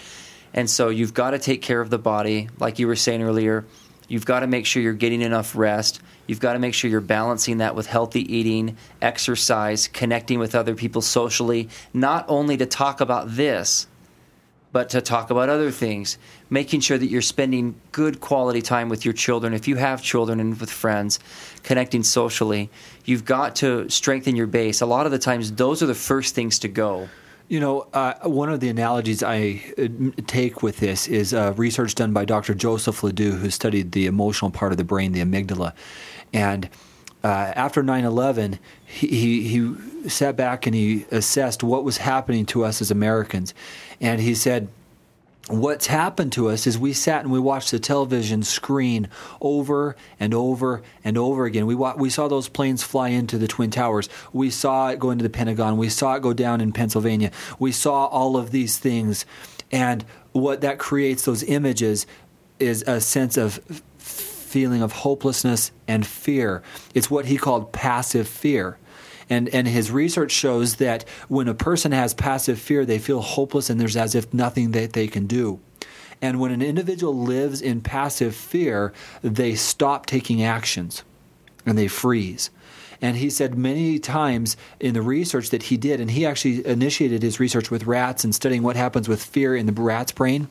And so you've got to take care of the body, like you were saying earlier. You've got to make sure you're getting enough rest. You've got to make sure you're balancing that with healthy eating, exercise, connecting with other people socially, not only to talk about this, but to talk about other things, making sure that you're spending good quality time with your children. If you have children and with friends, connecting socially, you've got to strengthen your base. A lot of the times, those are the first things to go. You know, uh, one of the analogies I uh, take with this is uh, research done by Dr. Joseph Ledoux, who studied the emotional part of the brain, the amygdala. And uh, after 9 11, he, he, sat back and he assessed what was happening to us as Americans. And he said, what's happened to us is we sat and we watched the television screen over and over and over again. We wa- we saw those planes fly into the twin towers. We saw it go into the Pentagon. We saw it go down in Pennsylvania. We saw all of these things, and what that creates those images is a sense of feeling of hopelessness and fear. It's what he called passive fear. And, and his research shows that when a person has passive fear, they feel hopeless and there's as if nothing that they can do. And when an individual lives in passive fear, they stop taking actions and they freeze. And he said many times in the research that he did, and he actually initiated his research with rats and studying what happens with fear in the rat's brain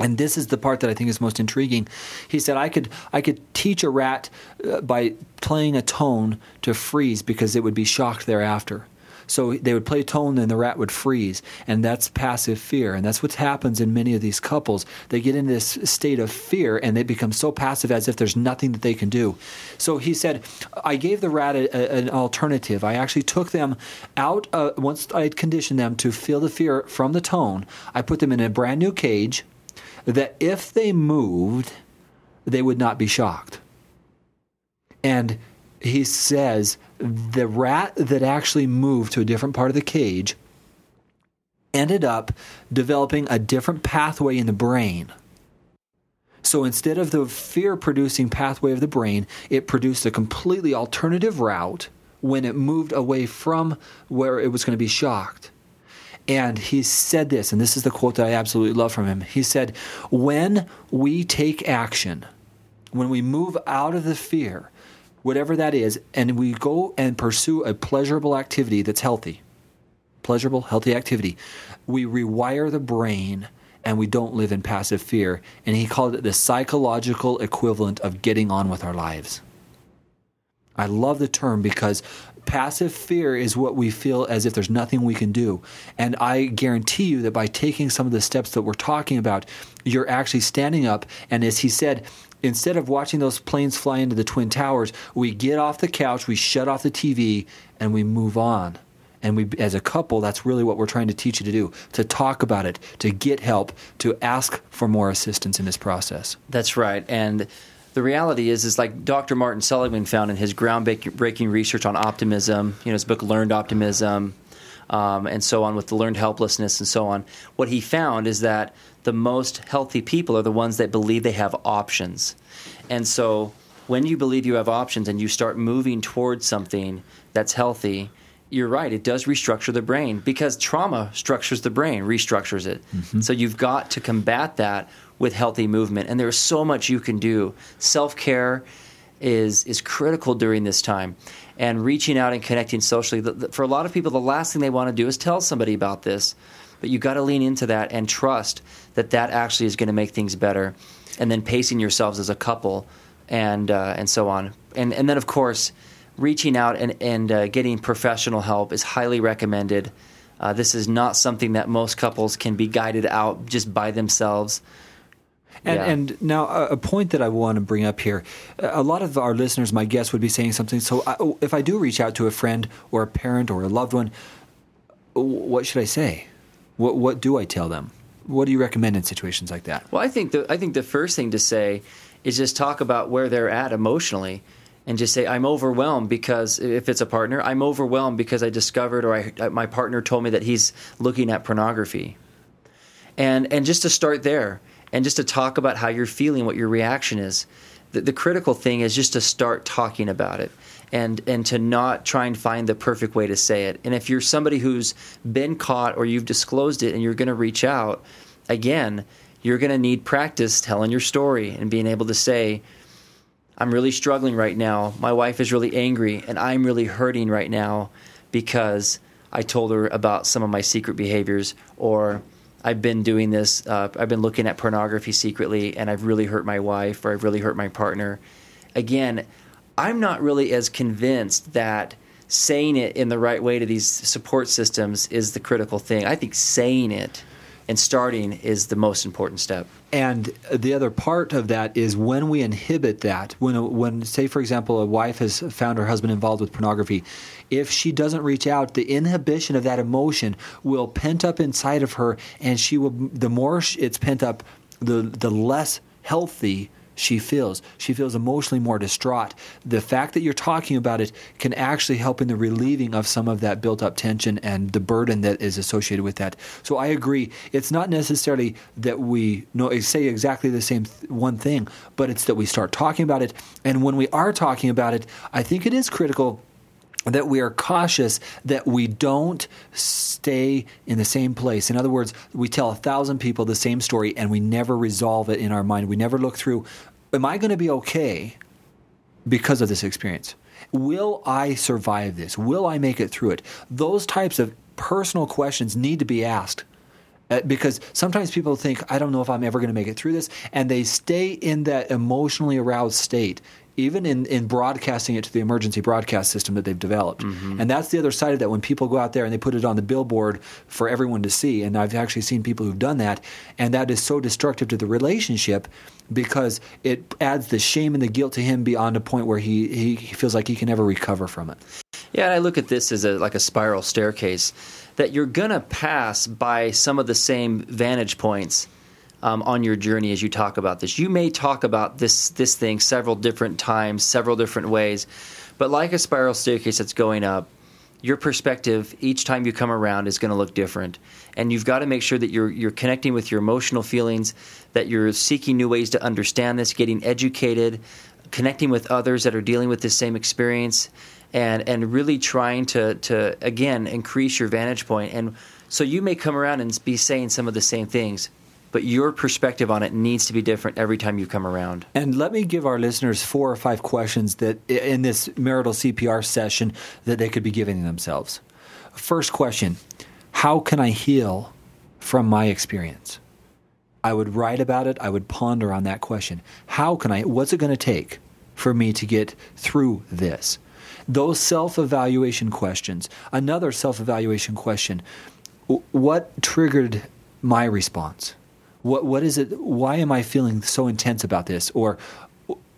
and this is the part that I think is most intriguing. He said I could I could teach a rat uh, by playing a tone to freeze because it would be shocked thereafter. So they would play a tone and the rat would freeze, and that's passive fear, and that's what happens in many of these couples. They get in this state of fear and they become so passive as if there's nothing that they can do. So he said, I gave the rat a, a, an alternative. I actually took them out uh, once I conditioned them to feel the fear from the tone. I put them in a brand new cage that if they moved, they would not be shocked. And he says the rat that actually moved to a different part of the cage ended up developing a different pathway in the brain. So instead of the fear producing pathway of the brain, it produced a completely alternative route when it moved away from where it was going to be shocked. And he said this, and this is the quote that I absolutely love from him. He said, When we take action, when we move out of the fear, whatever that is, and we go and pursue a pleasurable activity that's healthy, pleasurable, healthy activity, we rewire the brain and we don't live in passive fear. And he called it the psychological equivalent of getting on with our lives. I love the term because passive fear is what we feel as if there's nothing we can do. And I guarantee you that by taking some of the steps that we're talking about, you're actually standing up. And as he said, instead of watching those planes fly into the Twin Towers, we get off the couch, we shut off the TV, and we move on. And we, as a couple, that's really what we're trying to teach you to do to talk about it, to get help, to ask for more assistance in this process. That's right. And the reality is is like Dr. Martin Seligman found in his groundbreaking research on optimism, you know, his book Learned Optimism, um, and so on with the learned helplessness and so on. What he found is that the most healthy people are the ones that believe they have options, and so when you believe you have options and you start moving towards something that's healthy, you're right. It does restructure the brain because trauma structures the brain, restructures it. Mm-hmm. So you've got to combat that with healthy movement. And there's so much you can do. Self care is is critical during this time, and reaching out and connecting socially. The, the, for a lot of people, the last thing they want to do is tell somebody about this. But you've got to lean into that and trust that that actually is going to make things better, and then pacing yourselves as a couple, and uh, and so on. And and then of course, reaching out and and uh, getting professional help is highly recommended. Uh, this is not something that most couples can be guided out just by themselves. And, yeah. and now a point that I want to bring up here, a lot of our listeners, my guess, would be saying something. So I, if I do reach out to a friend or a parent or a loved one, what should I say? What what do I tell them? What do you recommend in situations like that? Well, I think the I think the first thing to say is just talk about where they're at emotionally and just say i'm overwhelmed because if it's a partner i'm overwhelmed because i discovered or I, my partner told me that he's looking at pornography and and just to start there and just to talk about how you're feeling, what your reaction is. The, the critical thing is just to start talking about it and and to not try and find the perfect way to say it. And if you're somebody who's been caught or you've disclosed it and you're going to reach out, again, you're going to need practice telling your story and being able to say, I'm really struggling right now. My wife is really angry and I'm really hurting right now because I told her about some of my secret behaviors or I've been doing this. Uh, I've been looking at pornography secretly, and I've really hurt my wife or I've really hurt my partner. Again, I'm not really as convinced that saying it in the right way to these support systems is the critical thing. I think saying it and starting is the most important step. And the other part of that is when we inhibit that, when, when say, for example, a wife has found her husband involved with pornography, if she doesn't reach out, the inhibition of that emotion will pent up inside of her, and she will, the more it's pent up, the, the less healthy she feels. She feels emotionally more distraught. The fact that you're talking about it can actually help in the relieving of some of that built up tension and the burden that is associated with that. So I agree. It's not necessarily that we know, say exactly the same th- one thing, but it's that we start talking about it. And when we are talking about it, I think it is critical that we are cautious that we don't stay in the same place. In other words, we tell a thousand people the same story and we never resolve it in our mind. We never look through, am I going to be okay because of this experience? Will I survive this? Will I make it through it? Those types of personal questions need to be asked. Uh, because sometimes people think, I don't know if I'm ever going to make it through this, and they stay in that emotionally aroused state even in, in broadcasting it to the emergency broadcast system that they've developed. Mm-hmm. And that's the other side of that when people go out there and they put it on the billboard for everyone to see. And I've actually seen people who've done that. And that is so destructive to the relationship because it adds the shame and the guilt to him beyond a point where he, he, feels like he can never recover from it. Yeah, and I look at this as a, like a spiral staircase that you're going to pass by some of the same vantage points um, on your journey as you talk about this. You may talk about this this thing several different times, several different ways, but like a spiral staircase that's going up, your perspective each time you come around is going to look different, and you've got to make sure that you're you're connecting with your emotional feelings, that you're seeking new ways to understand this, getting educated, connecting with others that are dealing with the same experience, and and really trying to to again increase your vantage point and. So you may come around and be saying some of the same things, but your perspective on it needs to be different every time you come around. And let me give our listeners four or five questions that in this marital CPR session that they could be giving themselves. First question How can I heal from my experience? I would write about it, I would ponder on that question. How can I, what's it going to take for me to get through this? Those self evaluation questions. Another self evaluation question What triggered my response? What what is it? Why am I feeling so intense about this? Or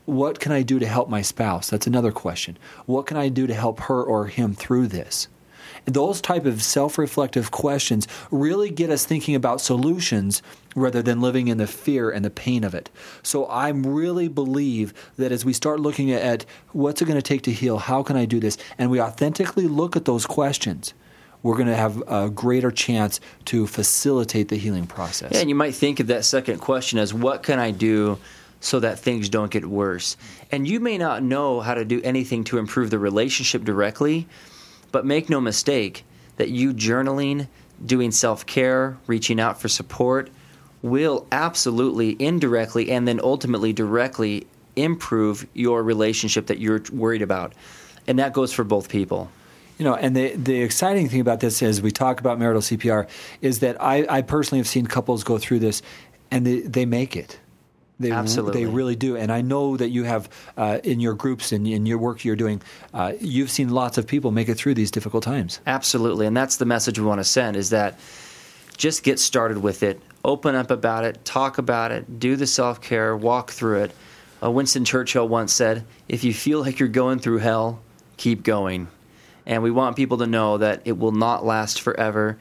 what can I do to help my spouse? That's another question. What can I do to help her or him through this? those type of self-reflective questions really get us thinking about solutions rather than living in the fear and the pain of it. So I really believe that as we start looking at what's it going to take to heal, how can I do this, and we authentically look at those questions, we're going to have a greater chance to facilitate the healing process. Yeah, and you might think of that second question as what can I do so that things don't get worse? And you may not know how to do anything to improve the relationship directly, but make no mistake that you journaling, doing self care, reaching out for support will absolutely indirectly and then ultimately directly improve your relationship that you're worried about. And that goes for both people. You know, and the the exciting thing about this as we talk about marital CPR is that I, I personally have seen couples go through this and they, they make it. They, Absolutely. They really do. And I know that you have, uh, in your groups and in your work you're doing, uh, you've seen lots of people make it through these difficult times. Absolutely. And that's the message we want to send is that just get started with it, open up about it, talk about it, do the self care, walk through it. Uh, Winston Churchill once said, if you feel like you're going through hell, keep going. And we want people to know that it will not last forever.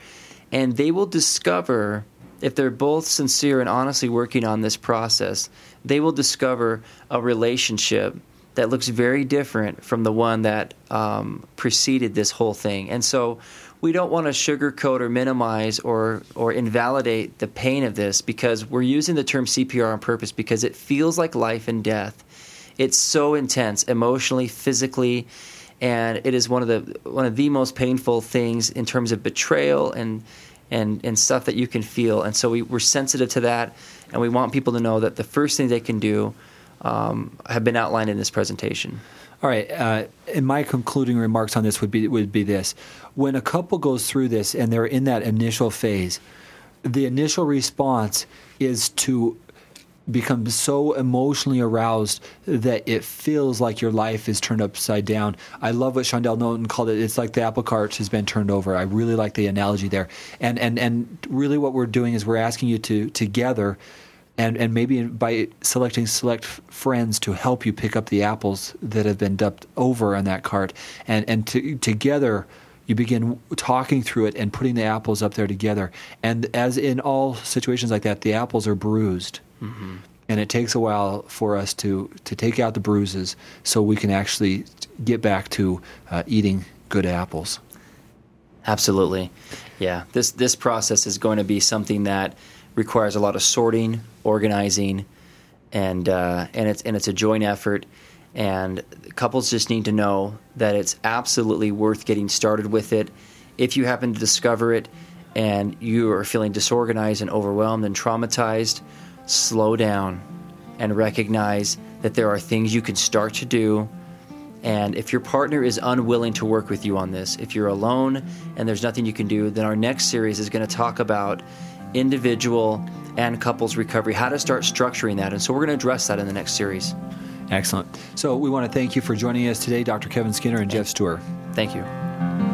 And they will discover, if they're both sincere and honestly working on this process, they will discover a relationship that looks very different from the one that um, preceded this whole thing. And so we don't want to sugarcoat or minimize or, or invalidate the pain of this because we're using the term CPR on purpose because it feels like life and death. It's so intense emotionally, physically, and it is one of the one of the most painful things in terms of betrayal and and and stuff that you can feel. And so we, we're sensitive to that, and we want people to know that the first thing they can do um, have been outlined in this presentation. All right. Uh, and my concluding remarks on this would be would be this: when a couple goes through this and they're in that initial phase, the initial response is to become so emotionally aroused that it feels like your life is turned upside down. I love what Shondell Noten called it. It's like the apple cart has been turned over. I really like the analogy there. And and and really, what we're doing is we're asking you to together. And, and maybe by selecting select friends to help you pick up the apples that have been dumped over on that cart, and and to, together you begin talking through it and putting the apples up there together. And as in all situations like that, the apples are bruised. Mm-hmm. And it takes a while for us to, to take out the bruises so we can actually get back to uh, eating good apples. Absolutely. Yeah. This, this process is going to be something that requires a lot of sorting, organizing, and, uh, and, it's, and it's a joint effort. And couples just need to know that it's absolutely worth getting started with it. If you happen to discover it and you are feeling disorganized and overwhelmed and traumatized, slow down and recognize that there are things you can start to do. And if your partner is unwilling to work with you on this, if you're alone and there's nothing you can do, then our next series is going to talk about individual and couples recovery, how to start structuring that. And so we're going to address that in the next series. Excellent. So we want to thank you for joining us today, Dr. Kevin Skinner and Geoff Steurer. Thank you.